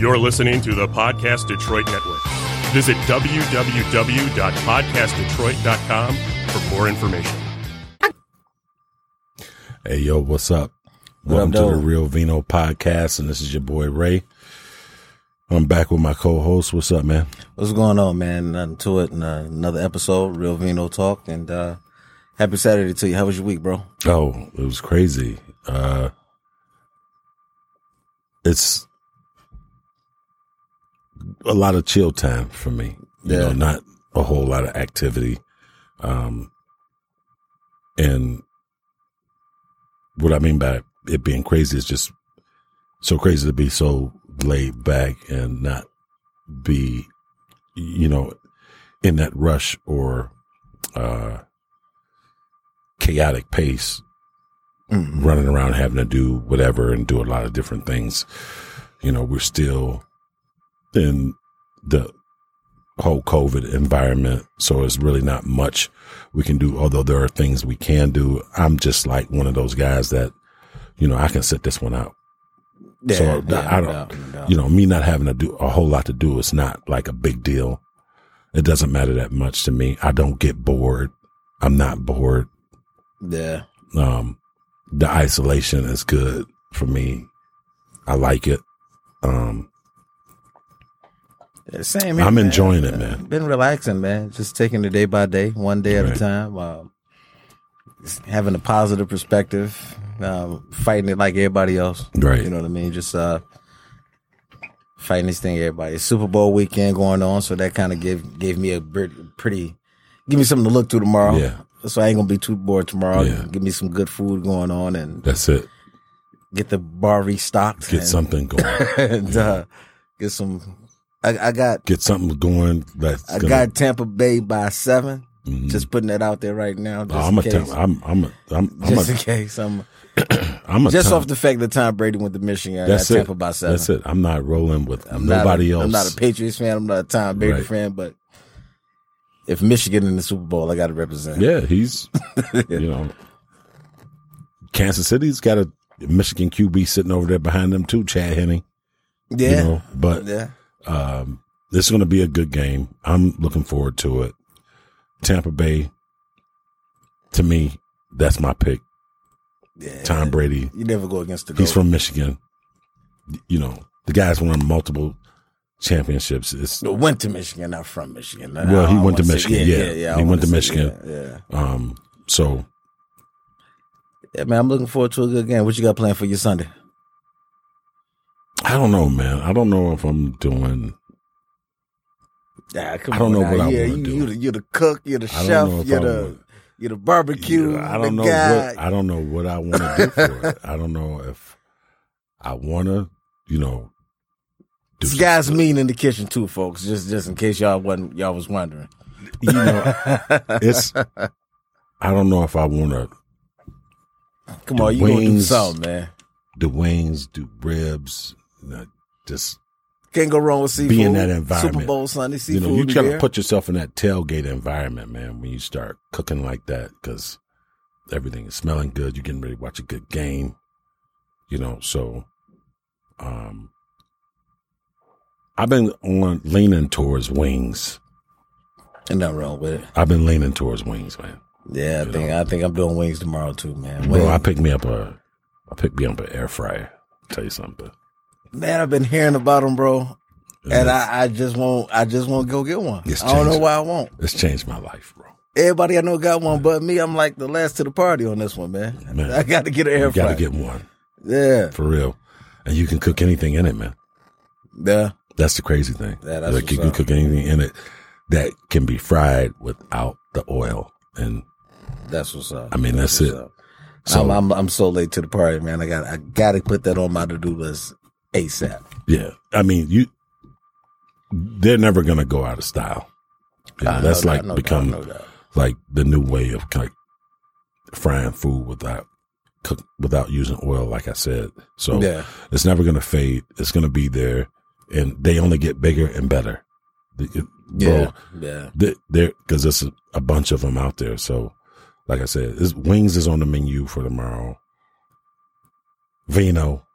You're listening to the Podcast Detroit Network. Visit www.podcastdetroit.com for more information. Hey, yo, what's up? What Welcome up, to the? Real Vino podcast, and this is your boy Ray. I'm back with my co-host. What's up, man? What's going on, man? Nothing to it. And, uh, another episode, Real Vino Talk, and uh, happy Saturday to you. How was your week, bro? Oh, it was crazy. Uh, it's a lot of chill time for me. You Yeah. know, not a whole lot of activity. Um, and what I mean by it being crazy is just so crazy to be so laid back and not be, you know, in that rush or, uh, chaotic pace Mm-hmm. running around having to do whatever and do a lot of different things. You know, we're still in the whole COVID environment. So it's really not much we can do, although there are things we can do. I'm just like one of those guys that, you know, I can sit this one out. so I no don't, doubt, no you know, me not having to do a whole lot to do is not like a big deal. It doesn't matter that much to me. I don't get bored. I'm not bored yeah, um the isolation is good for me i like it um Yeah, same. Here, I'm man. enjoying it, man. Been relaxing, man. Just taking it day by day, one day at a time. Um, having a positive perspective, um, fighting it like everybody else. Right. You know what I mean? Just uh, fighting this thing, everybody. Super Bowl weekend going on, so that kind of gave gave me a pretty, give me something to look to tomorrow. Yeah. So I ain't gonna be too bored tomorrow. Yeah. Give me some good food going on and that's it get the bar restocked. get something going and uh, get some. I, I got get something going that's I gonna, got Tampa Bay by 7 Mhm. Just putting that out there right now. Just Oh, i'm in a case. tell- i'm i'm a i'm i'm just in case. I'm I'm a just Tom- off the fact that Tom Brady went to Michigan. I that's got it Tampa by seven. that's it i'm not rolling with I'm nobody not a, else I'm not a Patriots fan. I'm not a Tom Brady Right. fan. But if Michigan in the Super Bowl, I got to represent. yeah he's you know kansas city's got a michigan qb sitting over there behind them too chad henne yeah, you know but yeah. Um, this is going to be a good game. I'm looking forward to it. Tampa Bay, to me, that's my pick. yeah. Tom Brady. You never go against the. He's GOAT. from Michigan. You know, the guy's won multiple championships. It's No, went to Michigan, not from Michigan. I- Well, he went to wanna say- Michigan, yeah. yeah, He went to Michigan. Yeah, yeah. um. So Yeah, man. I'm looking forward to a good game. What you got planned for your Sunday? I don't know, man. I don't know if I'm doing. Come I don't on know now. what I yeah, wanna you, do. You the, you're the cook. You're the I chef. don't know if You're I the would- you're the barbecue. I don't the know guy. what I don't know what I want to do for it. I don't know if I want to, you know. do This guy's stuff. mean in the kitchen too, folks. Just just in case y'all wasn't y'all was wondering. you know, it's. I don't know if I want to Come The on, you gonna do something, man. do wings, do ribs, just Can't go wrong with seafood. Be in that environment. Super Bowl Sunday seafood. you know, you try to put yourself in that tailgate environment, man. When you start cooking like that, because everything is smelling good, you're getting ready to watch a good game. You know, so um, I've been on leaning towards wings. Ain't nothing wrong with it. I've been leaning towards wings, man. Yeah, I You think know. I think I'm doing wings tomorrow too, man. Bro, Wings- I picked me up a, I picked me up an air fryer. Tell you something. Man, I've been hearing about them, bro, and I, I just won't I just won't go get one. I don't know why I won't. it's changed my life, bro. Everybody I know got one, but me, I'm like the last to the party on this one, man. Man, I got to get an air You got to get one yeah, for real, and you can cook anything in it, man. yeah. That's the crazy thing. Yeah, that's like you can up. cook anything in it that can be fried without the oil, and That's what's up. I mean that's, what's it. So I'm, I'm I'm so late to the party, man. I got I got to put that on my to do list ASAP. yeah, I mean you, they're never gonna go out of style. You know, that's like no become doubt. like the new way of like frying food without cook without using oil. Like I said, so yeah. it's never gonna fade. It's gonna be there, and they only get bigger and better. It- Yeah, bro, yeah. Th- there because there's a, a bunch of them out there. So, like I said, wings is on the menu for tomorrow. Vino,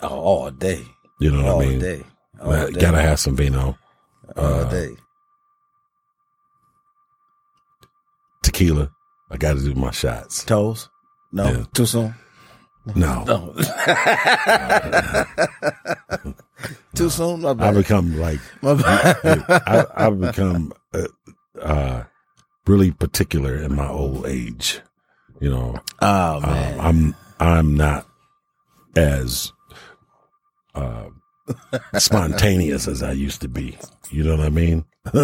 Oh, all day, you know what all I mean? day, All day. Gotta have some vino. all uh, day. Tequila. I gotta do my shots. Toes? No, Yeah. too soon. No. No. too soon. My I bad. become like. I, I've become uh, uh, really particular in my old age. You know, oh um. I'm I'm not as uh, spontaneous as I used to be. You know what I mean?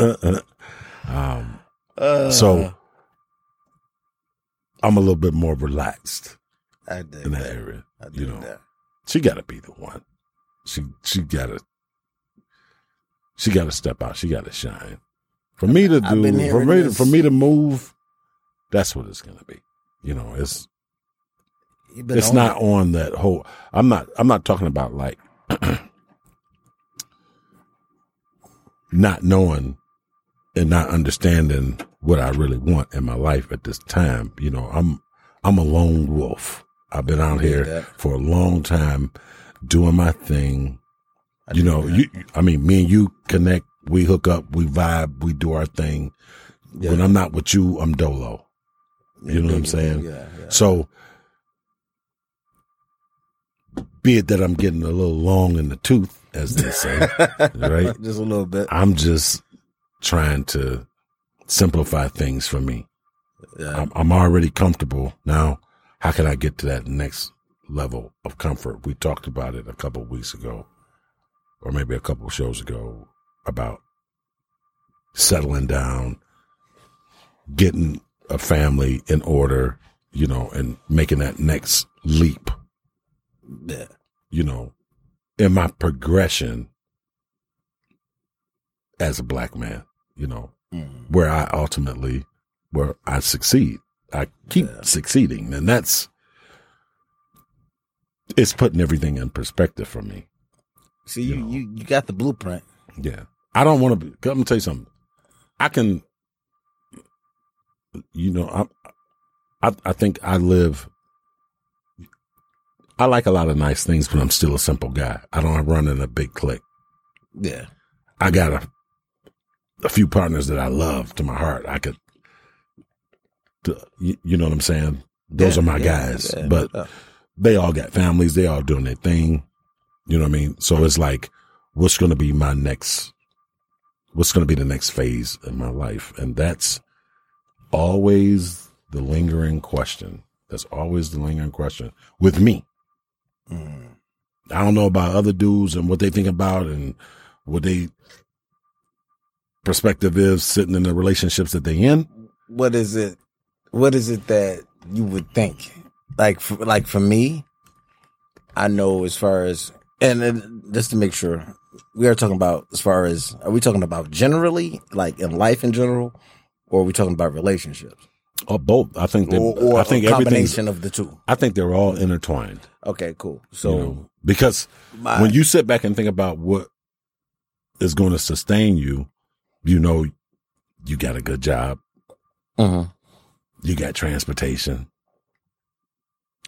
um, Uh, so I'm a little bit more relaxed I dig in that that. area. I You know, that. she got to be the one. She she got to she got to step out. She got to shine. For me to do for me to, for me to move, that's what it's gonna be. You know, it's it's on not it. on that whole. I'm not I'm not talking about like not knowing and not understanding what I really want in my life at this time. You know, I'm I'm a lone wolf. I've been out here that. for a long time doing my thing. I you know, you I mean, me and you connect, we hook up, we vibe, we do our thing. Yeah. When I'm not with you, I'm dolo. You know what I'm saying? Yeah, yeah. So, be it that I'm getting a little long in the tooth, as they say, right? Just a little bit. I'm just trying to simplify things for me. Yeah. I'm, I'm already comfortable now. How can I get to that next level of comfort? We talked about it a couple of weeks ago, or maybe a couple of shows ago, about settling down, getting a family in order, you know, and making that next leap. You know, in my progression as a black man, you know, Mm. where I ultimately, where I succeed. I keep Yeah. succeeding. And that's, it's putting everything in perspective for me. See, You you, know. you, you got the blueprint. Yeah. I don't want to be, let me tell you something. I can, you know, I, I, I think I live, I like a lot of nice things, but I'm still a simple guy. I don't run in a big clique. Yeah. I got a, a few partners that I love to my heart. I could, you, you know what I'm saying? Those Yeah, are my yeah, guys, yeah. but they all got families. They all doing their thing. You know what I mean? So it's like, what's going to be my next, what's going to be the next phase in my life? And that's always the lingering question. That's always the lingering question with me. Mm. I don't know about other dudes and what they think about and what they perspective is sitting in the relationships that they in. What is it? What is it that you would think? Like, for, like for me, I know as far as and then just to make sure, we are talking about as far as are we talking about generally, like in life in general, or are we talking about relationships? Or both. I think they, or, or I think a combination of the two. I think they're all intertwined. Okay, cool. you So know, because my, when you sit back and think about what is going to sustain you, you know, you got a good job, Mhm. you got transportation,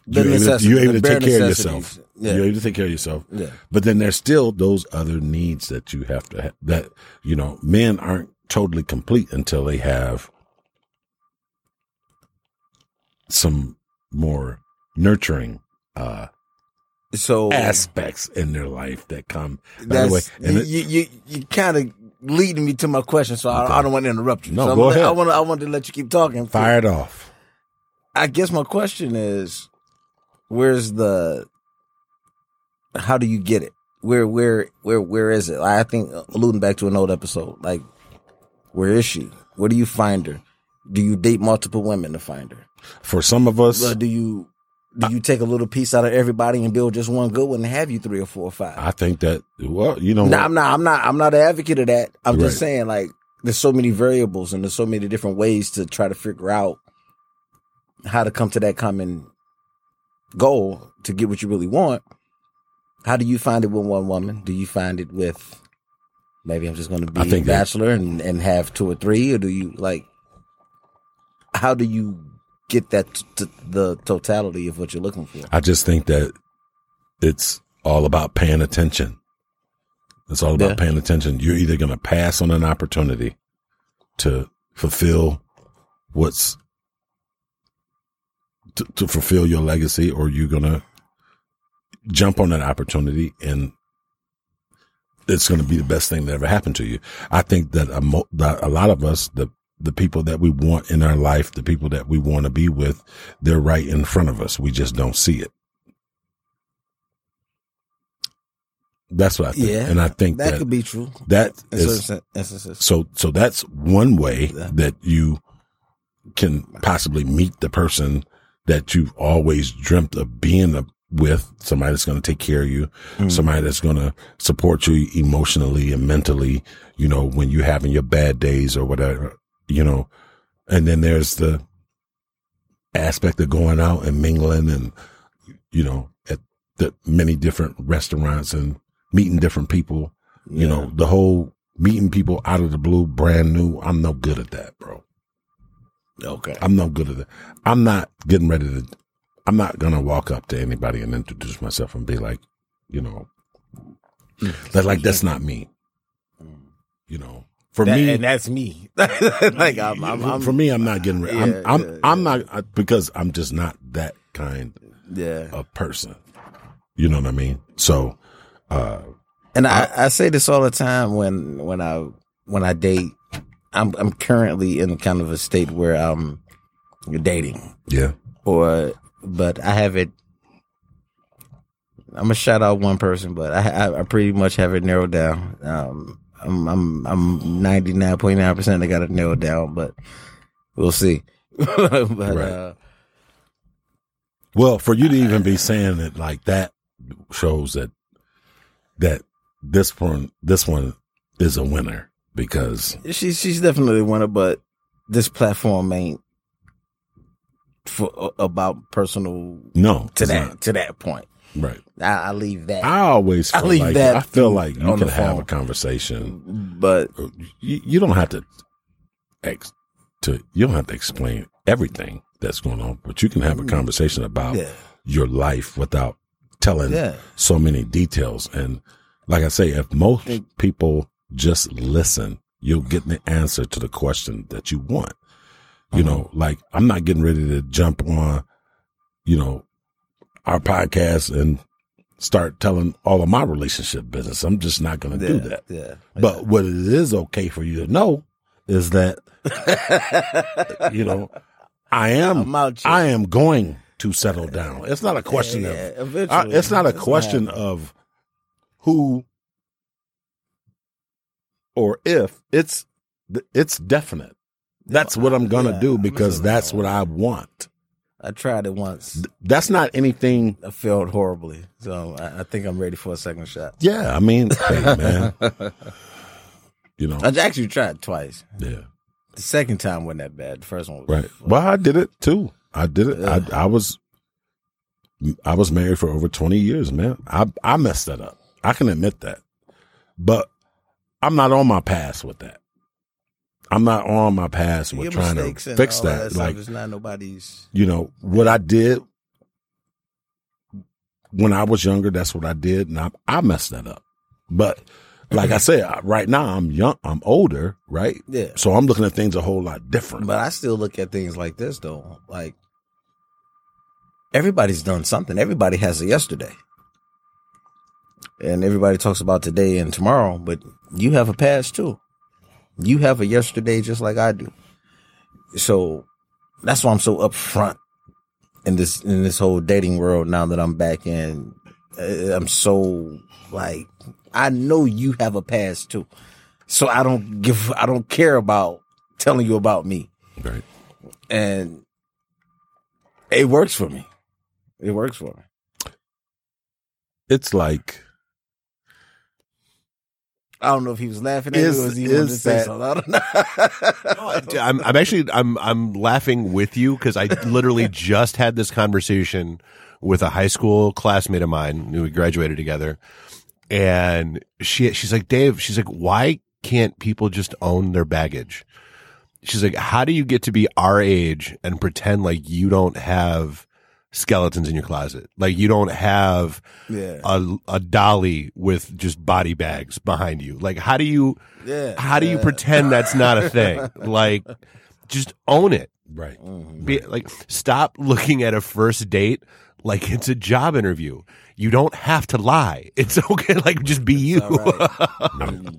you're able, to, you're able to take care of yourself. Yeah. You're able to take care of yourself. yeah, But then there's still those other needs that you have to have that, you know, men aren't totally complete until they have some more nurturing, uh, so aspects in their life that come. By the way, and it- you. You, you kind of leading me to my question, so Okay. I, I don't want to interrupt you. No, so go I'm- ahead. I want. I want to let you keep talking. fire it off. I guess my question is, where's the? How do you get it? Where, where, where, where is it? I think alluding back to an old episode, like, where is she? Where do you find her? Do you date multiple women to find her? For some of us, do you do you take a little piece out of everybody and build just one good one and have you three or four or five? I think that, well, you know, No, what? I'm not. I'm not. I'm not an advocate of that. I'm Right. just saying, like, there's so many variables and there's so many different ways to try to figure out how to come to that common goal to get what you really want. How do you find it with one woman? Do you find it with maybe I'm just going to be I a think that- bachelor and, and have two or three, or do you like? How do you get that t- t- the totality of what you're looking for? I just think that it's all about paying attention. It's all about Yeah. paying attention. You're either going to pass on an opportunity to fulfill what's to, to fulfill your legacy, or you're going to jump on that opportunity and it's going to be the best thing that ever happened to you. I think that a, mo- that a lot of us, the the people that we want in our life, the people that we want to be with, they're right in front of us. We just don't see it. That's what I think. Yeah, and I think that that could be true. that is so so that's one way that you can possibly meet the person that you've always dreamt of being a, with somebody that's going to take care of you Mhm. somebody that's going to support you emotionally and mentally you know when you're having your bad days or whatever you know and then there's the aspect of going out and mingling and you know at the many different restaurants and meeting different people you Yeah. know, the whole meeting people out of the blue, brand new. I'm no good at that, bro. Okay. I'm no good at that. I'm not getting ready to, I'm not going to walk up to anybody and introduce myself and be like, you know, mm. that like, that's not me. Mm. You know, for That- me, and that's me. like I'm, I'm, for- I'm for me, I'm not getting ready. Yeah, I'm, I'm, yeah, I'm not, because I'm just not that kind yeah. of person. You know what I mean? So, uh, And I, I say this all the time when when I when I date. I'm I'm currently in kind of a state where I'm dating, yeah, or but I have it. I'm gonna shout out one person, but I I, I pretty much have it narrowed down. Um, I'm I'm I'm 99.9 percent. I got it narrowed down, but we'll see. but Right. uh, Well, for you to even be saying it like that shows that that this one this one is a winner because she's she's definitely a winner, but this platform ain't for about personal no to that not. to that point. Right. I, I leave that. I always I feel leave like that I feel like you can have phone. a conversation. but You, you don't have to ex to you don't have to explain everything that's going on, but you can have a conversation about yeah, your life without telling yeah, so many details. And like I say, if most people just listen, you'll get the answer to the question that you want. You Uh-huh. know, like I'm not getting ready to jump on, you know, our podcast and start telling all of my relationship business. I'm just not going to yeah, do that. Yeah, But what it is okay for you to know is that, you know, I am. I am going to settle down. It's not a question Yeah, of, yeah, uh, it's not a That's question what of who or if. It's it's definite. That's what I'm gonna Yeah, do because that's what I want. I tried it once. That's not anything. I failed horribly, so I, I think I'm ready for a second shot. Yeah, I mean, hey, man, you know, I actually tried twice. yeah, The second time wasn't that bad. The first one was right. Well, I did it too. I did it. Yeah. I I was I was married for over 20 years, man. I I messed that up. I can admit that. But I'm not on my past with that. I'm not on my past with trying to fix that. stuff Like, is not nobody's. you know, what I did when I was younger, that's what I did. And I, I messed that up. But like I said, right now I'm young, I'm older, right? Yeah, So I'm looking at things a whole lot different. but I still look at things like this though. Like everybody's done something. Everybody has a yesterday, and everybody talks about today and tomorrow. But you have a past too. You have a yesterday just like I do. So that's why I'm so upfront in this in this whole dating world now that I'm back in. Uh, I'm so like I know you have a past too. So I don't give I don't care about telling you about me. right. And it works for me. It works for me. It's like, I don't know if he was laughing at Is- me or he wanted to say that- something. I don't know. I'm, I'm actually I'm I'm laughing with you because I literally just had this conversation with a high school classmate of mine who we graduated together, and she she's like Dave, she's like, why can't people just own their baggage? She's like, how do you get to be our age and pretend like you don't have skeletons in your closet. Like you don't have Yeah. a, a dolly with just body bags behind you. Like how do you, Yeah. how do you pretend that's not a thing? Like just own it. Right. Mm-hmm. Be, like stop looking at a first date like it's a job interview. You don't have to lie. It's okay. Like just be you.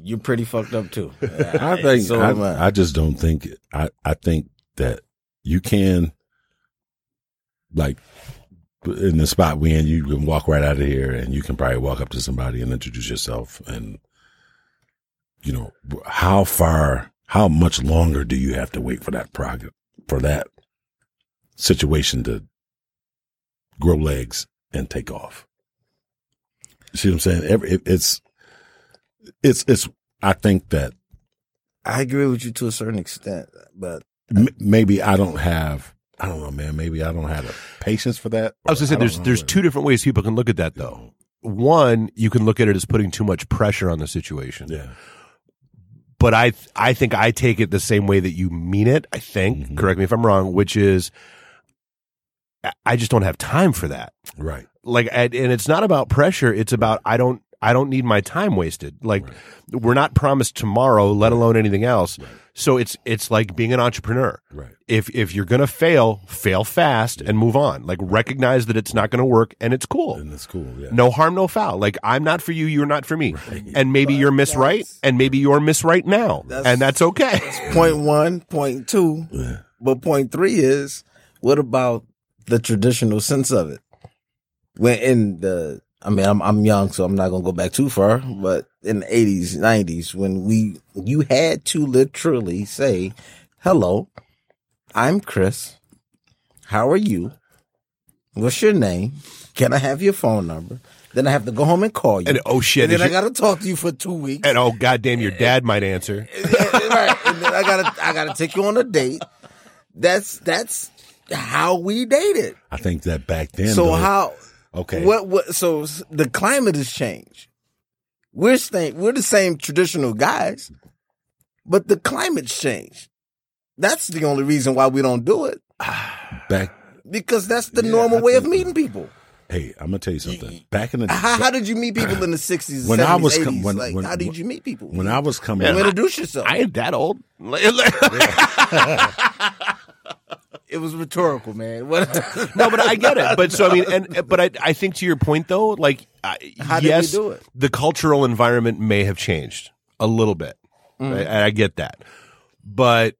You're pretty fucked up too. I think so I. I, I just don't think I I think that you can like in the spot we in you can walk right out of here and you can probably walk up to somebody and introduce yourself and you know how far how much longer do you have to wait for that prog for that situation to grow legs and take off You see what i'm saying Every, it, it's it's it's i think that I agree with you to a certain extent, but M- maybe I don't have. I don't know, man. Maybe I don't have the patience for that. I was gonna say there's know. there's two different ways people can look at that though. One, you can look at it as putting too much pressure on the situation. Yeah, But I I think I take it the same way that you mean it. I think. Mhm. Correct me if I'm wrong. Which is, I- just don't have time for that. right. Like, and and it's not about pressure. It's about I don't I don't need my time wasted. Like, we're not promised tomorrow, let alone anything else. So it's it's like being an entrepreneur. Right. If if you're gonna fail, fail fast and move on. Like recognize that it's not gonna work and it's cool. And it's cool. Yeah. No harm, no foul. Like I'm not for you, you're not for me. And maybe you're miss right, and maybe you're miss right now, That's- and that's okay. point one, point two, Yeah. but point three is what about the traditional sense of it? When in the, I mean, I'm I'm young, so I'm not gonna go back too far, but in the eighties, nineties, when we you had to literally say, "Hello, I'm Chris. How are you? What's your name? Can I have your phone number?" Then I have to go home and call you. And oh shit, And then I your- gotta talk to you for two weeks. and oh goddamn, your eh, eh, dad might answer. Eh, right. And then I gotta I gotta take you on a date. That's that's how we dated. I think that back then. So though, how Okay. what what so the climate has changed. We're staying we're the same traditional guys, but the climate's changed. That's the only reason why we don't do it. back? Because that's the Yeah, normal I way of meeting people. Hey, I'm gonna tell you something. Back in the How, how did you meet people in the sixties, When when I I was was com- when- like, when- how did you meet people? when I was coming, you up, introduce yourself. I ain't that old. it was rhetorical, man. No, but I get it. But so I mean, and but I I think to your point though, like I, How did we yes, do it? the cultural environment may have changed a little bit. Mm. I, and I get that, but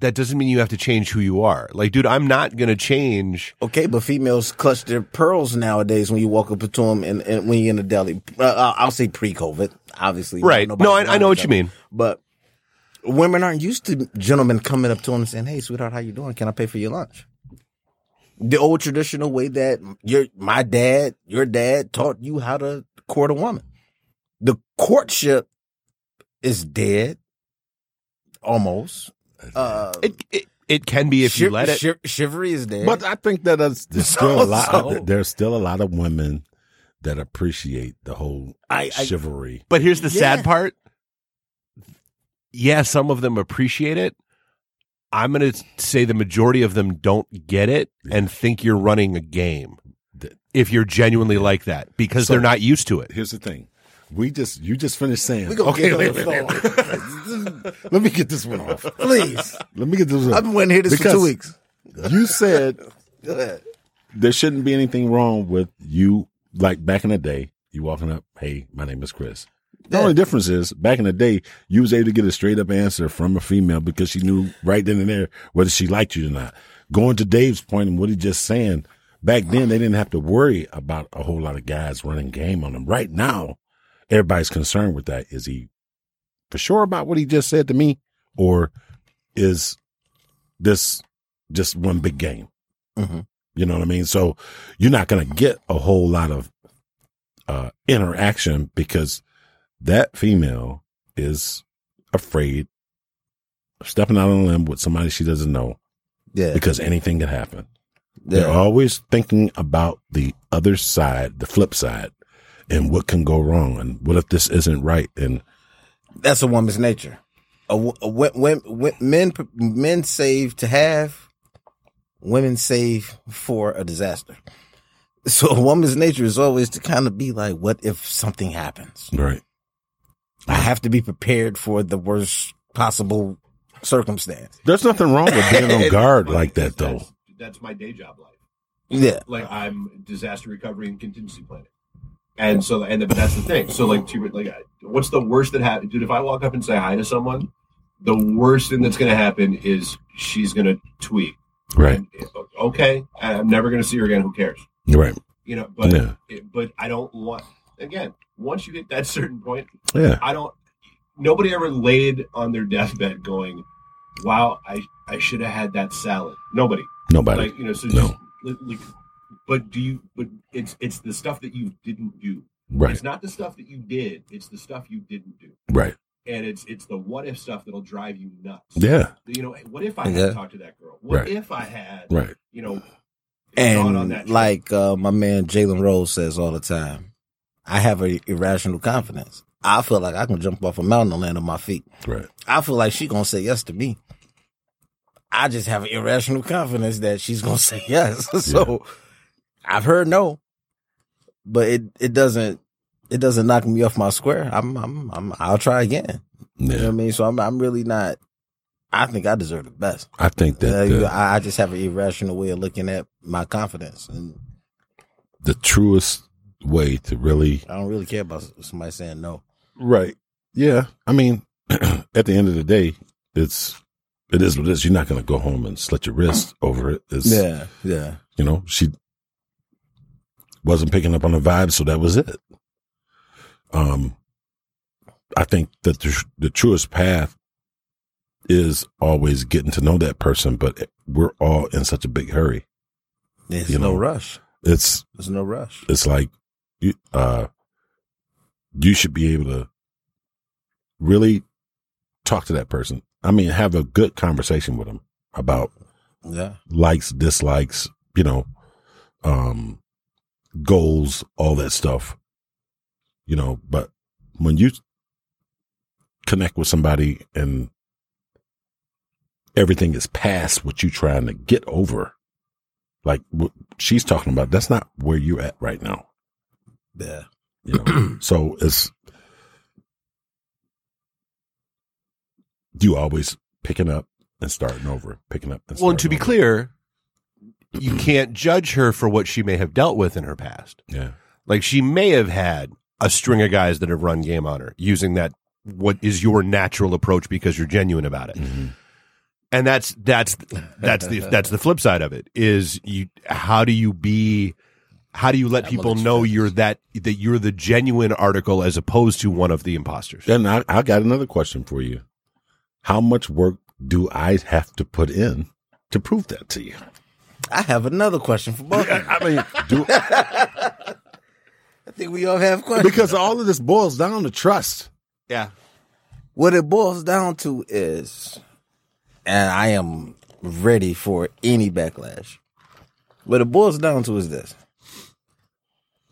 that doesn't mean you have to change who you are. Like, dude, I'm not gonna change. Okay, but females clutch their pearls nowadays when you walk up to them and, and when you're in a deli. Uh, I'll say pre-COVID, obviously. Right. No, I, I know what you mean. But women aren't used to gentlemen coming up to them and saying, "Hey, sweetheart, how you doing? Can I pay for your lunch?" The old traditional way that your my dad, your dad taught you how to court a woman. The courtship is dead, almost. Uh, It it, it can be if you let it. shiv- chivalry is dead. but I think that there's, there's still a lot. So- there's still a lot of women that appreciate the whole I- I- chivalry. But here's the Yeah. sad part. Yeah, some of them appreciate it. I'm going to say the majority of them don't get it and think you're running a game. If you're genuinely like that, because So- they're not used to it. Here's the thing. We just you just finished saying. We okay, wait, wait, wait, wait. Let me get this one off. Please. Let me get this one. Off. I've been waiting to hear this for two weeks. You said there shouldn't be anything wrong with you. Like back in the day, you walking up, "Hey, my name is Chris." The only difference is back in the day, you was able to get a straight up answer from a female because she knew right then and there whether she liked you or not. Going to Dave's point and what he just saying, back then they didn't have to worry about a whole lot of guys running game on them. Right now, everybody's concerned with that. Is he for sure about what he just said to me, or is this just one big game? Mhm. You know what I mean? So you're not going to get a whole lot of uh, interaction because that female is afraid of stepping out on a limb with somebody she doesn't know Yeah. because anything can happen. They're always thinking about the other side, the flip side, and what can go wrong, and what if this isn't right, and That's a woman's nature. A, a, when, when, men men save to have, women save for a disaster. So a woman's nature is always to kind of be like, what if something happens? Right. I have to be prepared for the worst possible circumstance. There's nothing wrong with being on guard like that, though. That's, that's my day job life. Yeah. Like I'm disaster recovery and contingency planning. And so, and but that's the thing. So, like, to like, what's the worst that happened, dude? If I walk up and say hi to someone, the worst thing that's going to happen is she's going to tweet. Right. And, okay, I'm never going to see her again. Who cares? Right. You know, but Yeah. it, but I don't want again. Once you hit that certain point, Yeah. I don't. Nobody ever laid on their deathbed going, "Wow, I I should have had that salad." Nobody. Nobody. Like you know, so No. just like, like, but do you? But it's it's the stuff that you didn't do. right. It's not the stuff that you did. It's the stuff you didn't do. Right. And it's it's the what if stuff that'll drive you nuts. Yeah. You know, what if I Yeah. had talked to that girl? What Right. if I had? Right. You know, gone on And that like uh, my man Jalen Rose says all the time, I have a irrational confidence. I feel like I can jump off a mountain and land on my feet. Right. I feel like she gonna say yes to me. I just have an irrational confidence that she's gonna say yes. so I've heard no, but it it doesn't it doesn't knock me off my square. I'm I'm, I'm I'll try again. You know what I mean? So I'm I'm really not. I think I deserve the best. I think that Uh, the, I, I just have an irrational way of looking at my confidence, and the truest way to really I don't really care about somebody saying no. Right. Yeah. I mean, at the end of the day, it's it is what it is. You're not going to go home and slit your wrist over it. It's, Yeah, yeah. You know, she wasn't picking up on the vibe, so that was it. Um, I think that the, the truest path is always getting to know that person, but we're all in such a big hurry. There's You no rush. It's There's no rush. it's like you uh you should be able to really talk to that person. I mean, have a good conversation with them about Yeah, likes, dislikes, you know, um goals, all that stuff. You know, but when you connect with somebody and everything is past what you're trying to get over, like what she's talking about, that's not where you're at right now. Yeah. Know, so it's you always picking up and starting over, picking up. And Well, and to be over. clear, you can't judge her for what she may have dealt with in her past. yeah, Like she may have had a string of guys that have run game on her using that what is your natural approach because you're genuine about it. Mhm. And that's that's that's the that's the flip side of it is you how do you be how do you let I'm people gonna you know finish. you're that that you're the genuine article as opposed to one of the imposters? Then I, I got another question for you. How much work do I have to put in to prove that to you? I have another question for both. of you. I mean, do I think we all have questions. because all of this boils down to trust. Yeah. what it boils down to is, and I am ready for any backlash. What it boils down to is this: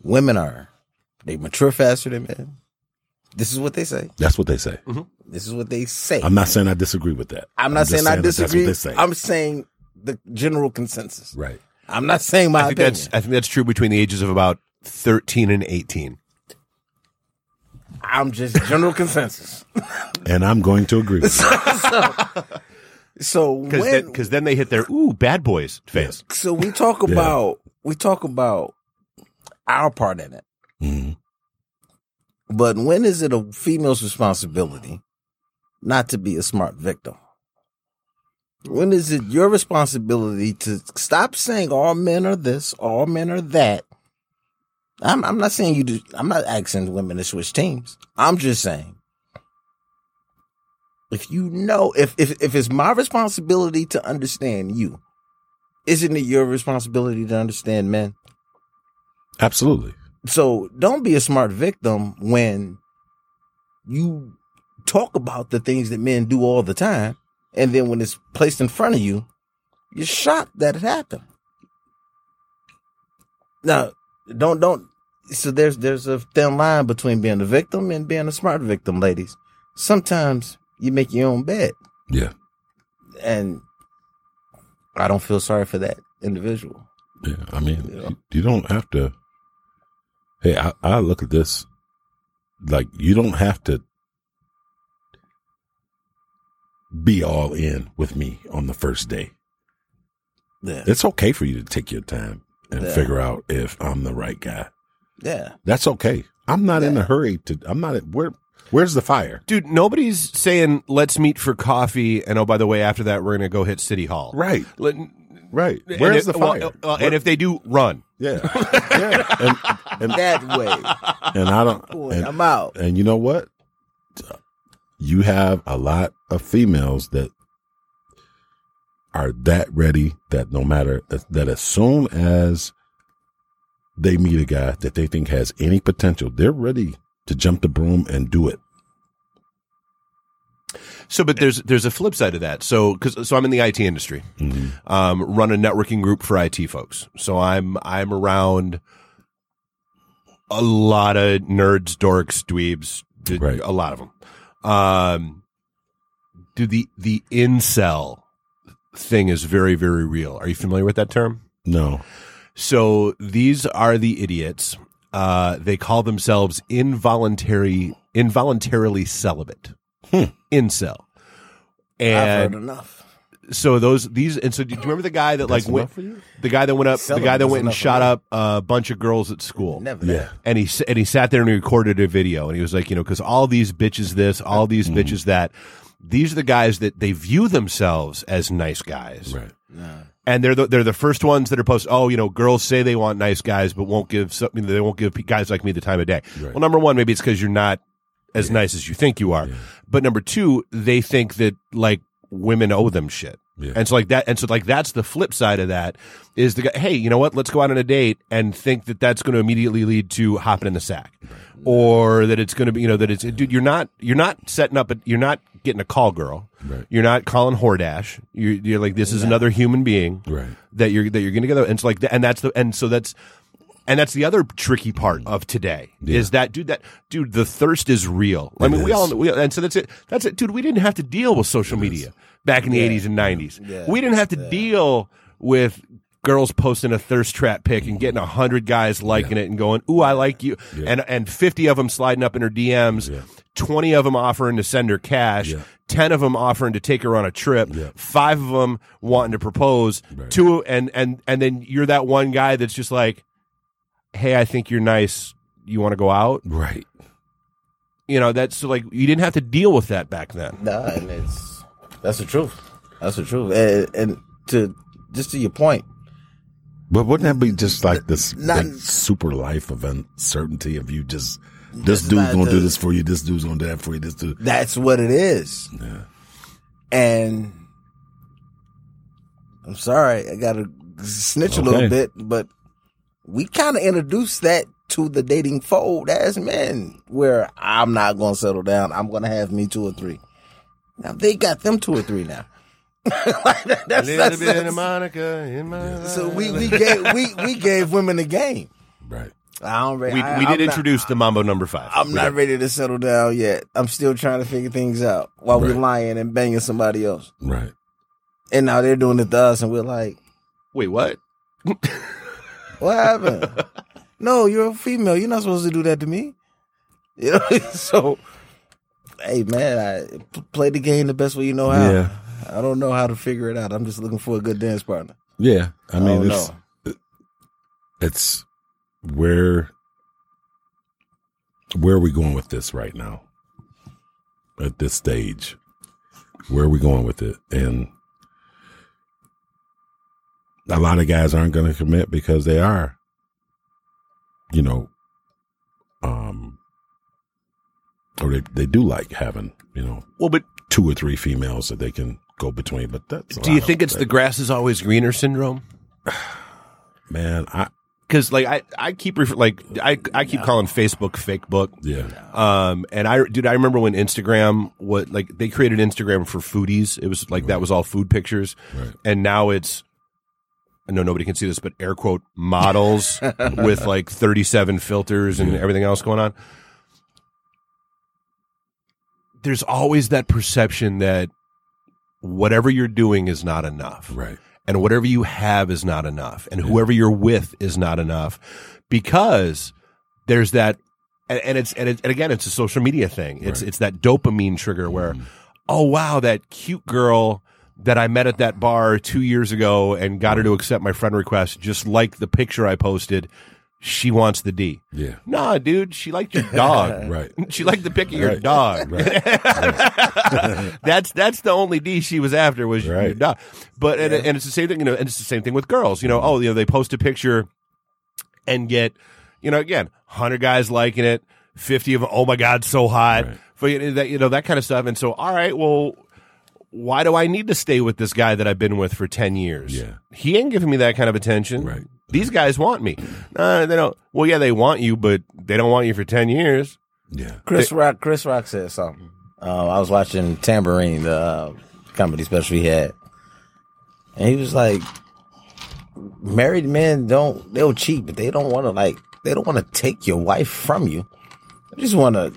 women are they mature faster than men. This is what they say. That's what they say. Mm-hmm. This is what they say. I'm not saying I disagree with that. I'm not just saying I that that's what disagree. they say. I'm saying the general consensus. right. I'm not saying my I think opinion. that's I think that's true between the ages of about 13 and 18. I'm just general consensus. And I'm going to agree with you. So Because when then, 'cause then they hit their ooh bad boys phase. so we talk about we talk about our part in it. Mhm. But when is it a female's responsibility not to be a smart victim? When is it your responsibility to stop saying all men are this, all men are that? I'm I'm not saying you do I'm not asking women to switch teams. I'm just saying if you know if if if it's my responsibility to understand you, isn't it your responsibility to understand men? Absolutely. So don't be a smart victim when you talk about the things that men do all the time. And then when it's placed in front of you, you're shocked that it happened. Now, don't, don't, so there's, there's a thin line between being a victim and being a smart victim, ladies. Sometimes you make your own bed Yeah. and I don't feel sorry for that individual. Yeah, I mean, you, you don't have to. Hey, I, I look at this like you don't have to be all in with me on the first day. Yeah. It's okay for you to take your time and Yeah. figure out if I'm the right guy. Yeah. That's okay. I'm not in a hurry to. I'm not. Where Where's the fire? Dude, nobody's saying let's meet for coffee, and oh, by the way, after that, we're gonna go hit City Hall. Right. Let- Right. Where's if- the well, fire? uh, and if they do, run. yeah. yeah. And, and, That way. and I don't. Boy, and- I'm out. And you know what? You have a lot of females that are that ready that no matter that as soon as they meet a guy that they think has any potential, they're ready to jump the broom and do it. So, but there's there's a flip side to that. So, because so I'm in the IT industry, um, run a networking group for IT folks. So I'm I'm around a lot of nerds, dorks, dweebs, d- Right. a lot of them. Um, do the the incel thing is very very real. Are you familiar with that term? No. So these are the idiots. Uh, they call themselves involuntary, involuntarily celibate, Hmm. incel. I've heard And enough. So those these and so do you remember the guy that like That's went enough for you? the guy that went up the Celibate guy that is went and enough for shot me. up a bunch of girls at school Never. Yeah. that. and he s- and he sat there and he recorded a video and he was like you know because all these bitches this all these Mm-hmm. bitches that these are the guys that they view themselves as nice guys Right. and they're the, they're the first ones that are post. Oh, you know, girls say they want nice guys, but won't give something. They won't give guys like me the time of day. Right. Well, number one, maybe it's because you're not as nice as you think you are. But number two, they think that like women owe them shit. Yeah. And so like that, and so like that's the flip side of that is the guy. Hey, you know what? Let's go out on a date and think that that's going to immediately lead to hopping in the sack, or that it's going to be, you know, that it's dude. You're not you're not setting up. A, you're not getting a call girl. Right. You're not calling Hordash. You're, you're like this is another human being Right. that you're that you're going to get. And it's like, and that's the and so that's and that's the other tricky part of today is that dude that dude the thirst is real. I It mean, we all we, and so that's it. That's it, dude. We didn't have to deal with social media back in the eighties and nineties. Yeah. We didn't have to deal with girls posting a thirst trap pic and getting a hundred guys liking it and going, "Ooh, I like you," and and fifty of them sliding up in her DMs. Twenty of them offering to send her cash, Yeah. ten of them offering to take her on a trip, Yeah. five of them wanting to propose, Right. two and and and then you're that one guy that's just like, "Hey, I think you're nice. You want to go out?" Right. You know, that's so like you didn't have to deal with that back then. Nah, and it's that's the truth. That's the truth. And, and to just to your point, But wouldn't that be just like this Not- big super life of uncertainty of you just this dude's gonna the- do this for you, this dude's gonna do that for you, this dude. that's what it is. Yeah. And I'm sorry, I gotta snitch a little bit, but we kind of introduced that to the dating fold as men, where I'm not gonna settle down. I'm gonna have me two or three. Now they got them two or three now. Like, that- that's, that's, that's- Monica in my so we we gave we we gave women the game. Right. I don't. re- we, I, we I'm did not- introduce the Mambo number five. I'm We not did. ready to settle down yet. I'm still trying to figure things out while we're lying and banging somebody else. Right. And now they're doing it to us, and we're like, Wait, what? "What happened? no, you're a female. You're not supposed to do that to me." You know. so, hey, man, I p- play the game the best way you know how. Yeah. I don't know how to figure it out. I'm just looking for a good dance partner. Yeah. I mean don't it's know. it's where where are we going with this right now? At this stage. Where are we going with it? And a lot of guys aren't going to commit because they are, you know, um, or they, they do like having, you know, Well, but two or three females that they can go between. But that's do you think of- it's the grass is always greener syndrome? man? I Because like I, I keep refer- like I, I keep calling Facebook fake book. yeah, Um, and I, dude, I remember when Instagram, what like they created Instagram for foodies. It was like that was all food pictures, Right. and now it's. I know nobody can see this, but air quote models with like 37 filters and everything else going on. There's always that perception that whatever you're doing is not enough. right, and whatever you have is not enough. And whoever you're with is not enough. Because there's that and, and it's and, it, and again it's a social media thing. It's Right. it's that dopamine trigger where mm. oh wow that cute girl that I met at that bar 2 years ago and got her to accept my friend request just like the picture I posted she wants the D Yeah. nah dude she liked your dog Right. she liked the pic of your Right. dog Right. that's that's the only D she was after was your Right. dog. But and, and it's the same thing, you know, and it's the same thing with girls. You know, oh, you know, they post a picture and get, you know, again, hundred guys liking it, fifty of them, oh my god, so hot, Right. for you know, that you know that kind of stuff. And so, all right, well. Why do I need to stay with this guy that I've been with for 10 years? Yeah. He ain't giving me that kind of attention. Right. These guys want me. Uh, they don't. Well, yeah, they want you, but they don't want you for 10 years. Yeah. Chris Rock. Chris Rock said something. Uh, I was watching Tamborine, the uh, comedy special he had, and he was like, "Married men don't they'll cheat, but they don't want to like they don't want to take your wife from you. They just want to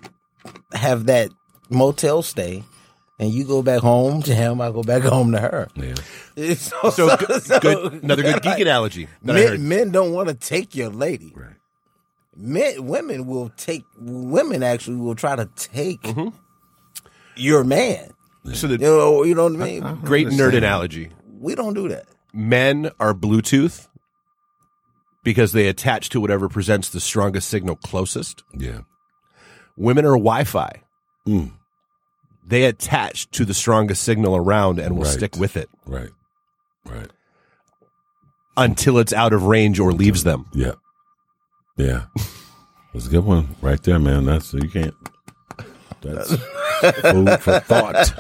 have that motel stay." And you go back home to him, I go back home to her. Yeah. So, So, good, good, another good geek like, analogy Men, men don't want to take your lady. Right. Men, women will take. Women actually will try to take Mm-hmm. your man. So You know, you know what I mean. great nerd analogy. we don't do that. men are Bluetooth because they attach to whatever presents the strongest signal closest. Yeah. Women are Wi Fi. Mm. They attach to the strongest signal around and will Right. stick with it Right. Right. until it's out of range or leaves them. Yeah. Yeah. That's a good one right there, man. That's you can't. That's food for thought.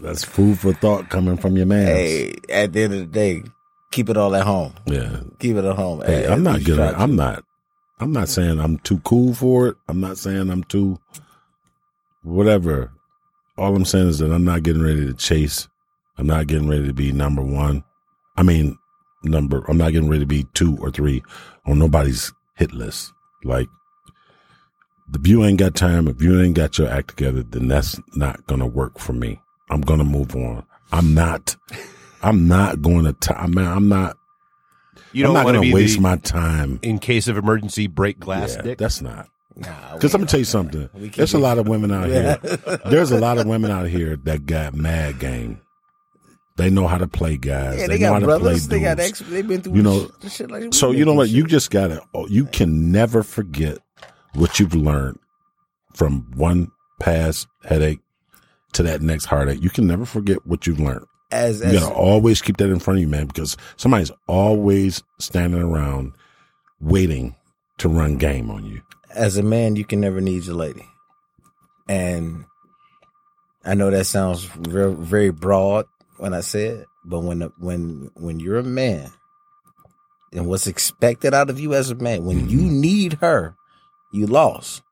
That's food for thought coming from your man. Hey, at the end of the day, keep it all at home. Yeah. Keep it at home. Hey, At- I'm not least getting. try to. I'm not. I'm not saying I'm too cool for it. I'm not saying I'm too. Whatever. All I'm saying is that I'm not getting ready to chase. I'm not getting ready to be number one. I mean, number. I'm not getting ready to be two or three on nobody's hit list. Like, if you ain't got time, if you ain't got your act together, then that's not gonna work for me. I'm gonna move on. I'm not. I'm not going to. T- I mean, I'm not. You I'm don't not want to going to waste the, my time. in case of emergency break glass Yeah, dick. that's not. Nah, Because we- I'm gonna tell you something. There's a lot of women out here. There's a lot of women out here that got mad game. They know how to play guys. yeah, they, they, know got how to brothers. play They got dudes. ex. They've been through. You know, sh- shit like so you know what? You just gotta. oh, You can never forget what you've learned from one past headache to that next heartache. You can never forget what you've learned. as You as gotta always keep that in front of you, man, because somebody's always standing around waiting to run game on you. As a man, you can never need your lady. And I know that sounds very, very broad when I say it, but when when when you're a man, and what's expected out of you as a man, when you mm-hmm. need her, you lost.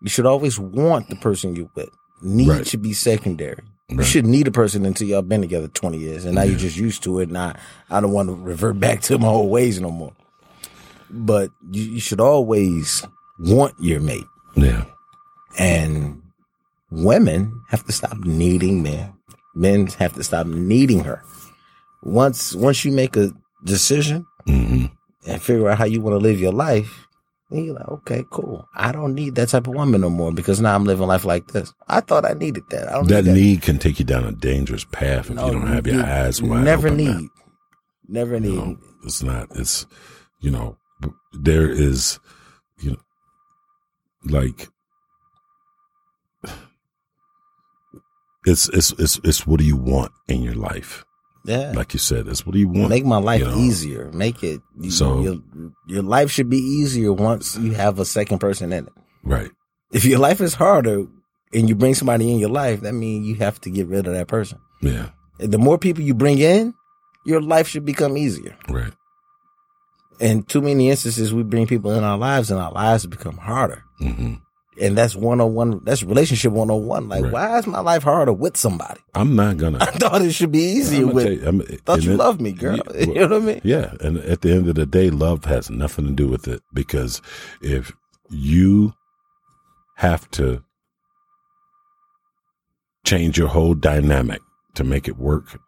You should always want the person you're with. Need Right. should be secondary. You Right. should need a person until y'all been together twenty years, and now you're just used to it. And I, I don't want to revert back to my old ways no more. But you, you should always want your mate, Yeah. and women have to stop needing men. Men have to stop needing her. Once once you make a decision hmm and figure out how you want to live your life, then you're like, okay, cool. I don't need that type of woman no more because now I'm living life like this. I thought I needed that. I don't That need that. need can take you down a dangerous path if No, you don't have your you eyes wide Never open, need. man. Never need. You know, it's not. It's you know, there is, you know, like it's it's it's it's what do you want in your life? yeah. Like you said, it's what do you want? Make my life you know? easier. Make it you- So- your your life should be easier once you have a second person in it. Right. If your life is harder and you bring somebody in your life, that means you have to get rid of that person. Yeah. And the more people you bring in, your life should become easier. Right. In too many instances, we bring people in our lives and our lives become harder. hmm And that's one on one. That's relationship one on one. Like, Right. why is my life harder with somebody? I'm not gonna. I thought it should be easier with. you, I'm- thought you it- loved me, girl. Yeah, you know what I mean? Yeah, and at the end of the day, love has nothing to do with it because if you have to change your whole dynamic to make it work,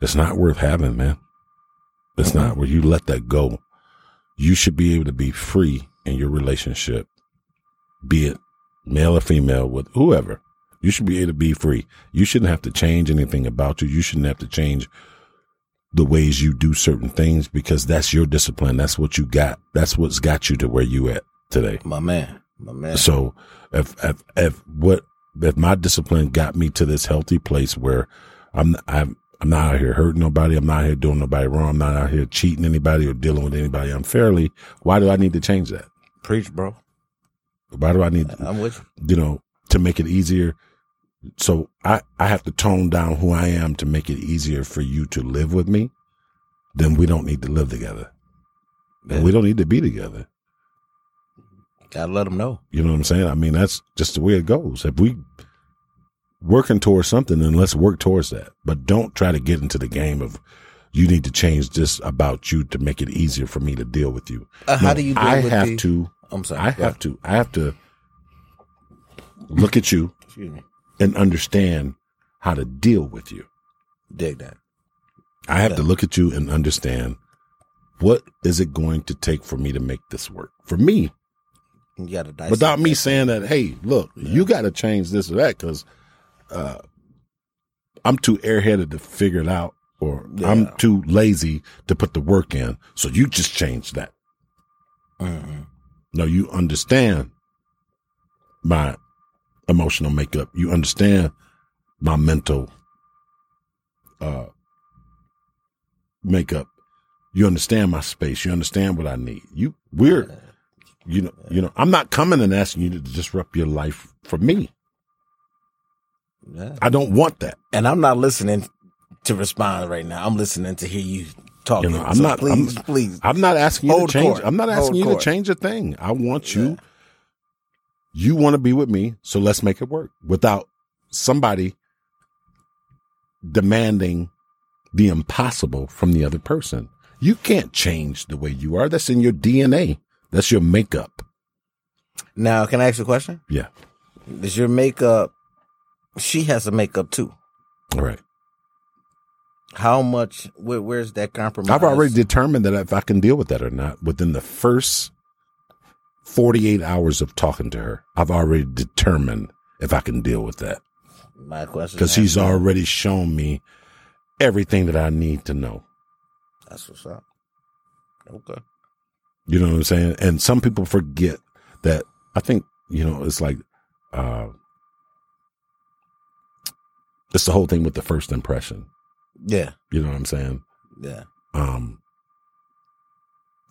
it's not worth having, man. It's not where you let that go. You should be able to be free in your relationship, be it male or female with whoever. You should be able to be free. You shouldn't have to change anything about you. You shouldn't have to change the ways you do certain things because that's your discipline. That's what you got. That's what's got you to where you at today. My man. My man. So if, if, if what, if my discipline got me to this healthy place where I'm, I'm, I'm not out here hurting nobody. I'm not here doing nobody wrong. I'm not out here cheating anybody or dealing with anybody unfairly. Why do I need to change that? Preach, bro. Why do I need, I'm with you. you know, to make it easier? So I, I have to tone down who I am to make it easier for you to live with me. Then we don't need to live together. And we don't need to be together. Gotta let them know. You know what I'm saying? I mean, that's just the way it goes. If we working towards something, then let's work towards that. But don't try to get into the game of you need to change this about you to make it easier for me to deal with you. Uh, how do you deal I with have the- to. I'm sorry. I have to. I have to look at you and understand how to deal with you. Dig that. I have to look at you and understand what is it going to take for me to make this work for me You gotta without me saying that, hey, look, you got to change this or that because uh, I'm too airheaded to figure it out, or I'm too lazy to put the work in. So you just change that. Mhm. No, you understand my emotional makeup. You understand my mental uh, makeup. You understand my space. You understand what I need. You, we're, you know, you know, I'm not coming and asking you to disrupt your life for me. Yeah. I don't want that. And I'm not listening to respond right now. I'm listening to hear you talking. You know, I'm So not- Please, I'm- please. I'm not asking you Hold to change. court. I'm not Hold asking you court. to change a thing. I want you. Yeah. You want to be with me, so let's make it work without somebody demanding the impossible from the other person. You can't change the way you are. That's in your DNA. That's your makeup. Now, can I ask you a question? Yeah. Is your makeup? She has a makeup too. All right. How much? Where, where's that compromise? I've already determined that if I can deal with that or not within the first 48 hours of talking to her. I've already determined if I can deal with that My question. because is- he's already shown me everything that I need to know. That's what's up. Okay. You know what I'm saying? And some people forget that I think, you know, it's like, uh, it's the whole thing with the first impression. Yeah. You know what I'm saying? Yeah. Um,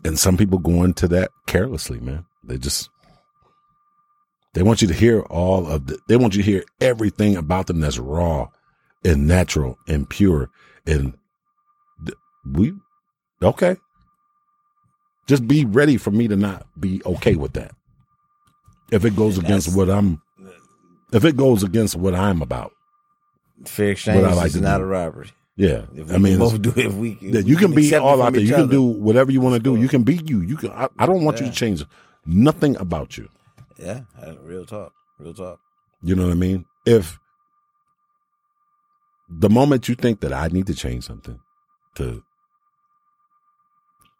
and some people go into that carelessly, man. They just, they want you to hear all of the, they want you to hear everything about them that's raw and natural and pure. And th- we, okay. Just be ready for me to not be okay with that. If it goes against what I'm, if it goes against what I'm about. Fair exchange What I like is not do. a robbery. Yeah. If we I mean, both do it, if we, if Yeah, you can be all out there. You can other. do whatever you want to do. You can be you. You can. I, I don't want you to change nothing about you. Yeah, real talk, real talk. You know what I mean? If the moment you think that I need to change something to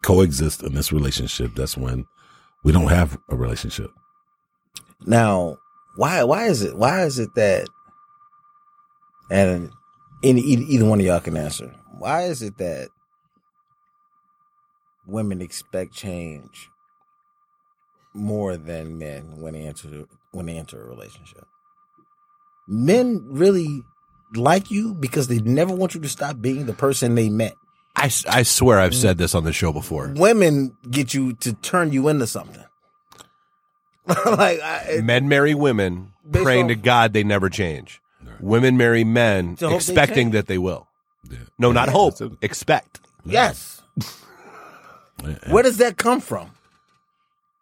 coexist in this relationship, that's when we don't have a relationship. Now, why why is it why is it that and any either, one of y'all can answer. Why is it that women expect change more than men when they enter when they enter a relationship? Men really like you because they never want you to stop being the person they met. I, I swear I've said this on the show before. Women get you to turn you into something. like I, Men marry women, praying off- to God they never change. Women marry men, To hope they expecting change. that they will. Yeah. No, not Yeah, hope. that's it. Expect. yes. Where does that come from?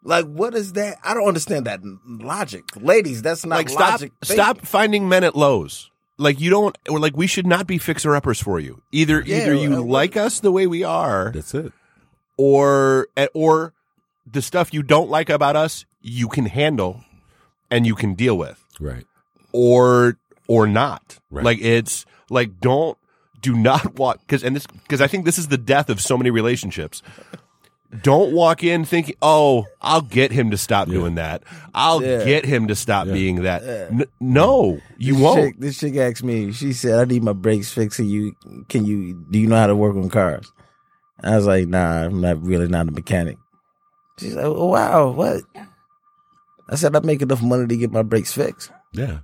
Like, what is that? I don't understand that logic, ladies. That's not like stop logic. thinking. stop finding men at lows. Like you don't or like we should not be fixer uppers for you. Either Yeah, either you uh, like us the way we are That's it. or eh, or the stuff you don't like about us you can handle and you can deal with Right. or or not. Right. Like it's like don't do not walk because and this because I think this is the death of so many relationships. Don't walk in thinking, "Oh, I'll get him to stop doing that. I'll Yeah. get him to stop being that." N- no, you won't. Chick, this chick asked me. She said, "I need my brakes fixed. Can you? Can you? Do you know how to work on cars?" I was like, "Nah, I'm not really not a mechanic." She's like, oh, "Wow, what?" I said, "I make enough money to get my brakes fixed. Yeah.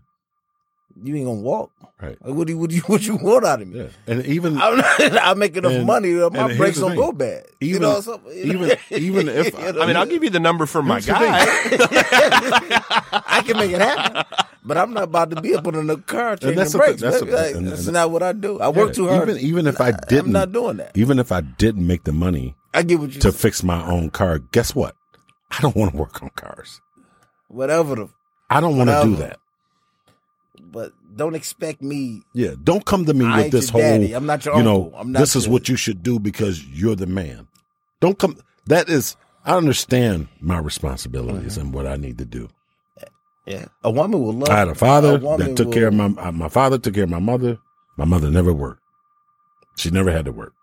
You ain't gonna walk. Right. Like, what do you? What do you? What you want out of me? Yeah. And even I'm not, I make enough And- money. and My here's brakes the don't go bad. you Even- know, so, even- even if- You know, I mean, I'll give you the number for my guy. I can make it happen, but I'm not about to be up on a car changing that's brakes. thing, that's baby. the- Like, and- that's and- not what I do. I work too hard. Even even if I didn't, I'm not doing that. Even if I didn't make the money I get what you to fix my own car, guess what? I don't want to work on cars. whatever. The, I don't want to do that. But don't expect me. Yeah, don't come to me I with ain't this your whole. daddy. I'm not your you know, uncle. I'm not this is what you should do because you're the man. Don't come. That is, I understand my responsibilities Mm-hmm. and what I need to do. Yeah, a woman will love. I had a father woman that took will- care of my. uh, My father took care of my mother. My mother never worked. She never had to work.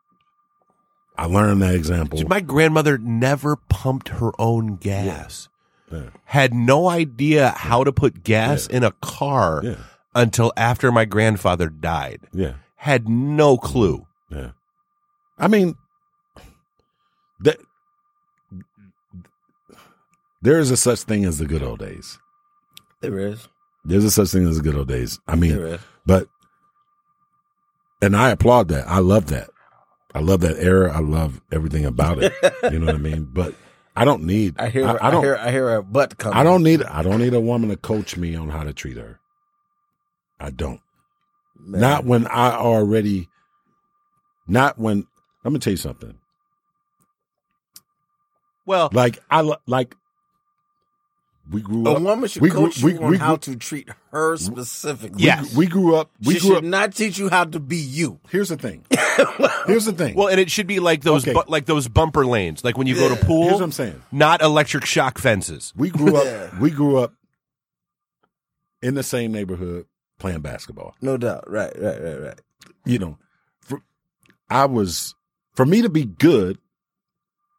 I learned that example. My grandmother never pumped her own gas. Yeah. Had no idea how to put gas in a car Yeah. Until after my grandfather died. Yeah. Had no clue. Yeah. I mean, that there is a such thing as the good old days. There is. There's a such thing as the good old days. I mean, There is. but, and I applaud that. I love that. I love that era. I love everything about it. you know what I mean? But I don't need, I hear. I, I, I don't, hear. I hear a butt coming. I don't need, I don't need a woman to coach me on how to treat her. I don't. Man. Not when I already, not when, let me tell you something. Well, Like I like we grew A up. A woman should we grew- coach we- you on we how grew- to treat her specifically. Yes. We grew up. We she grew should up. not teach you how to be you. Here's the thing. Here's the thing. well, and it should be like those Okay. bu- like those bumper lanes, like when you go to pool. Here's what I'm saying. Not electric shock fences. We grew up. Yeah. We grew up in the same neighborhood playing basketball. No doubt. Right. Right. Right. Right. You know, for, I was for me to be good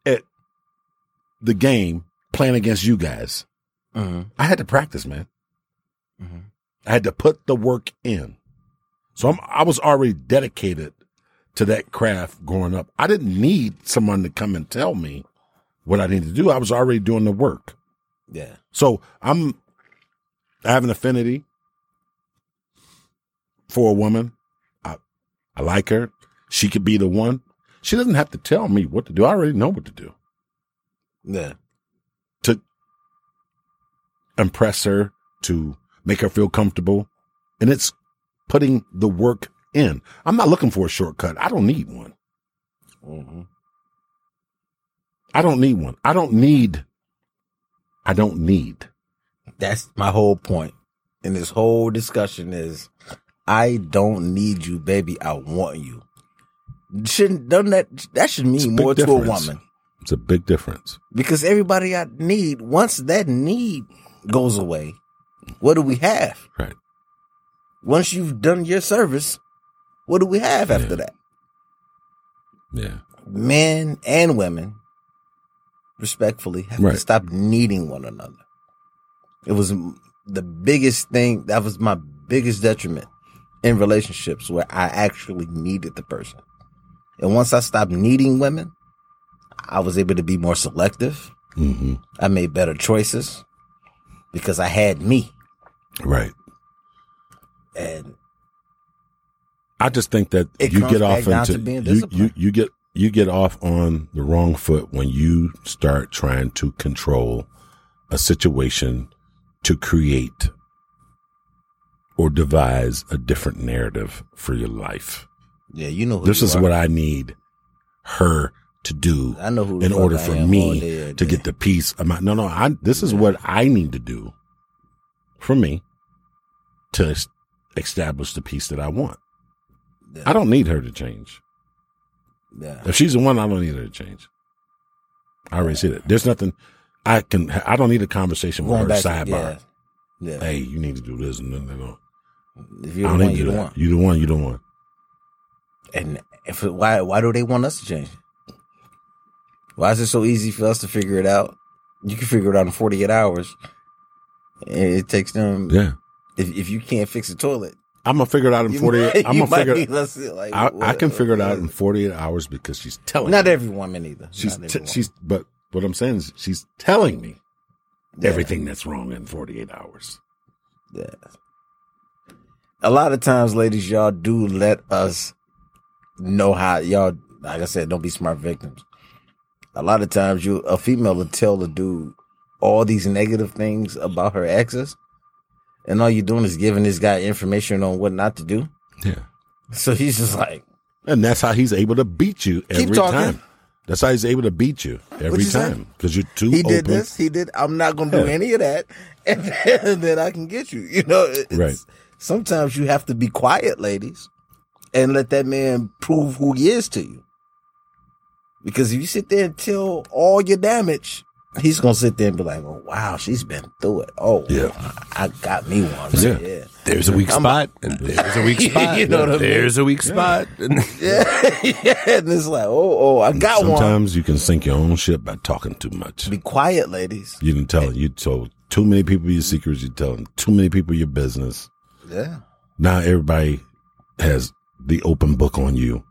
at the game playing against you guys. Mm-hmm. I had to practice, man. Mhm. I had to put the work in. So I'm, I was already dedicated to that craft growing up. I didn't need someone to come and tell me what I needed to do. I was already doing the work. Yeah. So I'm, I have an affinity for a woman. I, I like her. She could be the one. She doesn't have to tell me what to do. I already know what to do Yeah. to impress her, to make her feel comfortable. And it's putting the work in. I'm not looking for a shortcut. I don't need one. Mm-hmm. I don't need one. I don't need, I don't need. That's my whole point in this whole discussion is I don't need you, baby. I want you. Shouldn't doesn't that that should mean more to a woman It's a big difference. because everybody I need once that need goes away, what do we have? Right. Once you've done your service, what do we have after that? Yeah. Men and women, respectfully, have to stop needing one another. It was the biggest thing. That was my biggest detriment in relationships where I actually needed the person. And once I stopped needing women, I was able to be more selective. hmm I made better choices because I had me. Right. And I just think that you get off into you, you you get you get off on the wrong foot when you start trying to control a situation to create or devise a different narrative for your life. yeah, you know This you is are. what I need her to do I know who in order for me day, to get the peace of my no no I this is what I need to do for me to establish the peace that I want. Yeah. I don't need her to change. Yeah. If she's the one, I don't need her to change. I already said it. There's nothing I can. I don't need a conversation with Going her back to, sidebar. yeah. Yeah. Hey, you need to do this and then they don't. If you're don't the one, you're the one. You the one. You the one. And if it, why why do they want us to change? Why is it so easy for us to figure it out? You can figure it out in 48 hours. It takes them. Yeah. If if you can't fix a toilet, I'm gonna figure it out in you 48. might- I'm gonna figure. be less like, I, I what- can figure it out in 48 hours because she's telling. Not me. every woman either. She's t- every she's. But what I'm saying is she's telling me woman. everything that's wrong in 48 hours. Yeah. A lot of times, ladies, y'all do let us know how y'all. Like I said, don't be smart victims. A lot of times, you a female will tell the dude all these negative things about her exes, and all you're doing is giving this guy information on what not to do. Yeah. So he's just like, And that's how he's able to beat you every time. That's how he's able to beat you every you time because you're too he open. did this, he did. I'm not gonna do Yeah. any of that, and then, and then I can get you. You know, it's, Right. Sometimes you have to be quiet, ladies, and let that man prove who he is to you. Because if you sit there and tell all your damage, he's gonna sit there and be like, "Oh wow, she's been through it. Oh Yeah. I got me one. Yeah. yeah." There's a weak I'm- spot, and there's a weak spot. You know what I mean? There's a weak spot. And Yeah, yeah, and it's like, oh, oh, I got one. Sometimes you can sink your own ship by talking too much. Be quiet, ladies. You didn't tell. You told too many people your secrets. You telling too many people your business. Yeah, Now everybody has the open book on you.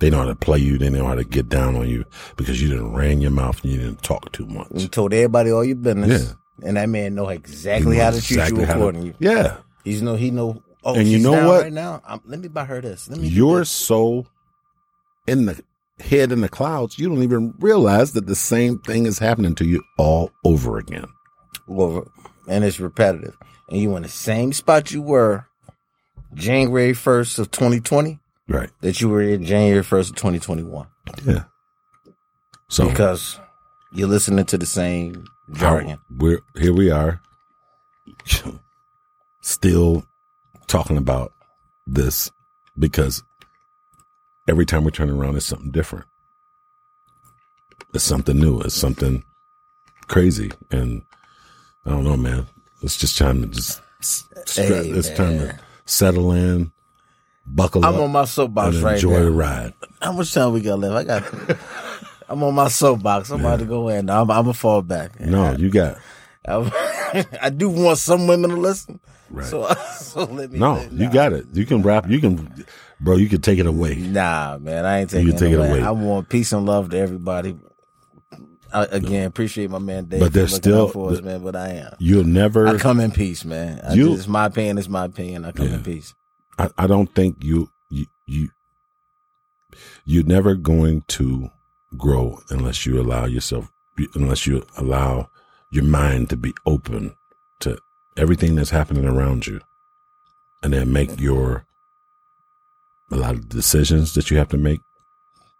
They know how to play you. They know how to get down on you because you didn't ran your mouth and you didn't talk too much. you told everybody all your business, Yeah. and that man know exactly how to treat exactly you how to- according to you. Yeah. He's know he know. Oh, And you know what? Right now, I'm, let me buy her this. Let me. You're this. so in the head in the clouds, you don't even realize that the same thing is happening to you all over again. Well, and it's repetitive, and you in the same spot you were January first of 2020 Right. that you were in January first of 2021 Yeah. So because you're listening to the same jargon. we're here we are still talking about this because every time we turn around it's something different. It's something new. It's something crazy. And I don't know, man. It's just time to just Hey, it's time to settle in, buckle I'm up, on my soapbox right enjoy now. the ride. How much time we got left? I got. I'm on my soapbox. I'm about to go in. I'm, I'm gonna fall back. No, you got I, I do want some women to listen. Right. So, so let me. no. let- You got it. You can rap. You can, bro. You can take it away. Nah, man, I ain't taking You it, take it away. away. I want peace and love to everybody. I, again, appreciate my man Dave But there's still- for us, man. But I am. You'll never. I come in peace, man. I You- it's my opinion. It's my opinion. I come Yeah. in peace. I, I don't think you you you you're never going to grow unless you allow yourself unless you allow your mind to be open to everything that's happening around you and then make your a lot of decisions that you have to make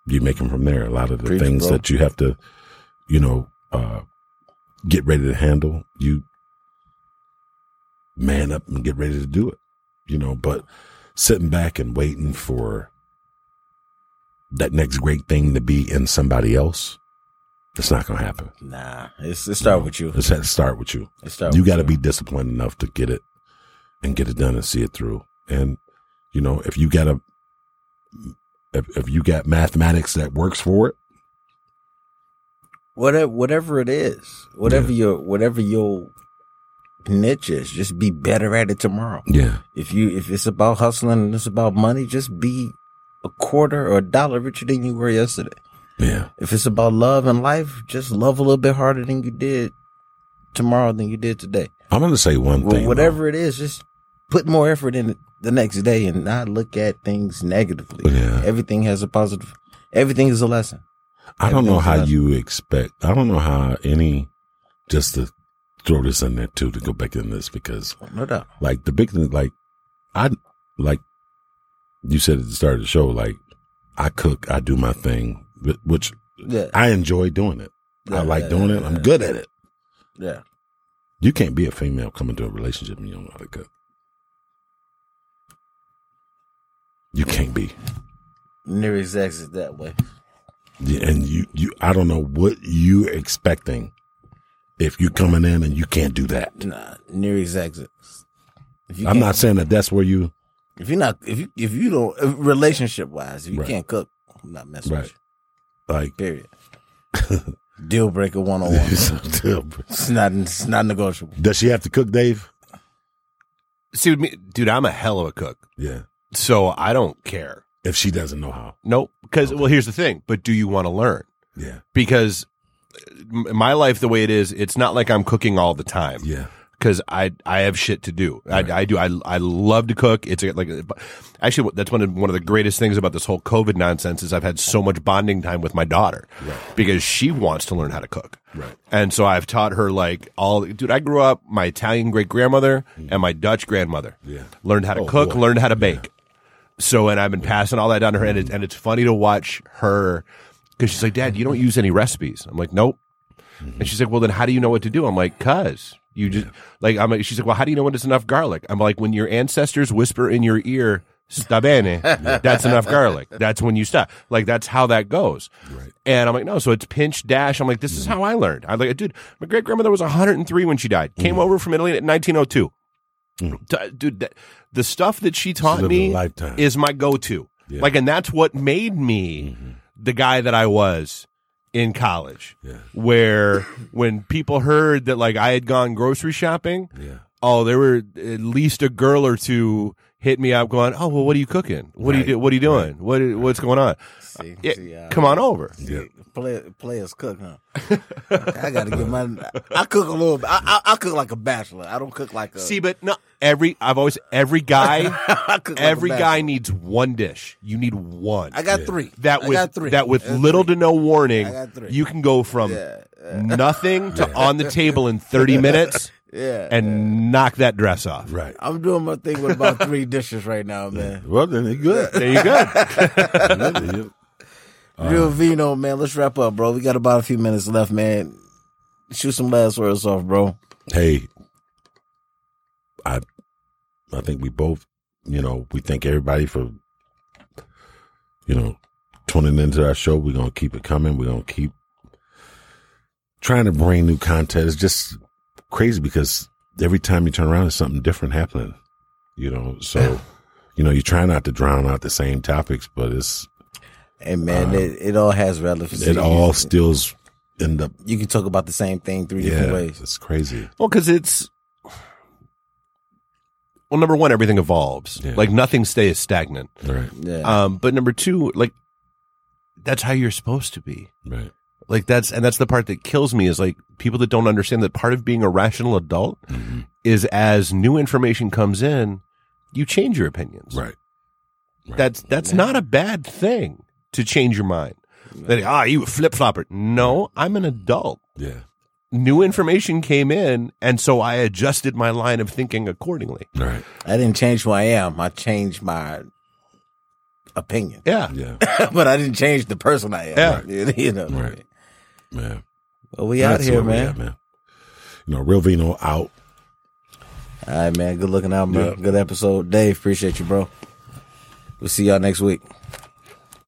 you make them from there a lot of the Preach, things bro. that you have to you know uh get ready to handle you man up and get ready to do it you know but sitting back and waiting for that next great thing to be in somebody else, it's not going to happen. Nah, it's it start with you. It's had to start with you. It start You got to be disciplined enough to get it and get it done and see it through. And you know, if you got a, if, if you got mathematics that works for it, whatever whatever it is, whatever Yeah. your whatever your niche is, just be better at it tomorrow. yeah, If you if it's about hustling and it's about money, just be a quarter or a dollar richer than you were yesterday. yeah, If it's about love and life, just love a little bit harder than you did tomorrow than you did today. I'm going to say one Well, thing. whatever it is, just put more effort in it the next day and not look at things negatively. Yeah. Everything has a positive. Everything is a lesson. I don't know how you expect, I don't know how any, just to throw this in there too, to go back in this because oh, No doubt. like the big thing, like I like you said at the start of the show, like I cook, I do my thing, which Yeah. I enjoy doing it. Yeah, I like yeah, doing it. I'm good at it. Yeah. You can't be a female coming to a relationship and you don't know how to cook. You can't be. Near exactly that way. Yeah, And you, you, I don't know what you expecting if you're coming in and you can't do that. Nah, near exactly. If you I'm can't- saying that that's where you If you're not, if you if you don't relationship wise, if you Right. can't cook, I'm not messing Right. with you. Like, Period. Deal breaker one on one. It's not. It's not negotiable. does she have to cook, Dave? See, dude, I'm a hell of a cook, Yeah. so I don't care. If she doesn't know how. Nope. Because well, here's the thing. But do you want to learn? Yeah. Because m- my life, the way it is, it's not like I'm cooking all the time. Yeah. because I I have shit to do. I, I do. I I love to cook. It's like actually that's one of one of the greatest things about this whole COVID nonsense is I've had so much bonding time with my daughter because she wants to learn how to cook. Right. And so I've taught her like all. Dude, I grew up. My Italian great grandmother mm. and my Dutch grandmother Yeah. learned how to Oh, cook, boy. learned how to bake. So and I've been passing all that down to her, and, it, and it's funny to watch her because she's like, "Dad, you don't use any recipes." I'm like, "Nope." And she's like, "Well, then how do you know what to do?" I'm like, "Cause you just like." I'm like, she's like, "Well, how do you know when it's enough garlic?" I'm like, "When your ancestors whisper in your ear." Sta bene. That's enough garlic. That's when you stop. Like that's how that goes. Right. And I'm like, no. So it's pinch dash. I'm like, this is mm. how I learned. I'm like, dude, my great grandmother was 103 when she died. Came mm. over from Italy in 1902. T- mm. Dude, that, the stuff that she taught me is my go-to. Yeah. Like, and that's what made me the guy that I was in college. Yeah. Where when people heard that like I had gone grocery shopping, Yeah. oh, there were at least a girl or two hit me up going, "Oh, well, what are you cooking? What are you do? What are you doing? What what's going on? See, Yeah, see, uh, come on over." Yeah. Play, players cook, huh? I gotta get my. I cook a little. bit. I, I, I cook like a bachelor. I don't cook like a. See, but no, every I've always every guy, I like every guy needs one dish. You need one. I got three. that I with got three. that with That's little three. to no warning, I got three. you can go from Yeah, nothing to on the table in thirty minutes Yeah, and knock that dress off. Right. I'm doing my thing with about three dishes right now, man. Well, then it's good. There you go. Real Vino, man. Let's wrap up, bro. We got about a few minutes left, man. Shoot some last words off, bro. hey, I, I think we both, you know, we thank everybody for, you know, tuning into our show. We're gonna keep it coming. We're gonna keep trying to bring new content. It's just crazy because every time you turn around, there's something different happening. You know, so you know, you try not to drown out the same topics, but it's and man, it, it all has relevancy. it all stills end up. You can talk about the same thing three Yeah, different ways. it's crazy. Well, because it's well, number one, everything evolves. Yeah. Like nothing stays stagnant. Right, Yeah. Um, but number two, like that's how you're supposed to be. right, Like that's and that's the part that kills me is like people that don't understand that part of being a rational adult Mm-hmm. is as new information comes in, you change your opinions. right. Right. That's that's not a bad thing to change your mind. That ah, you a flip flopper. No, I'm an adult. Yeah, New information came in, and so I adjusted my line of thinking accordingly. right. I didn't change who I am. I changed my opinion, Yeah. Yeah, but I didn't change the person I am. Yeah. you know. Right. Man. Well, we out here, man. at, man. You know, Real Vino out. All right, man. Good looking out, bro. Yeah. Good episode, Dave. Appreciate you, bro. We'll see y'all next week.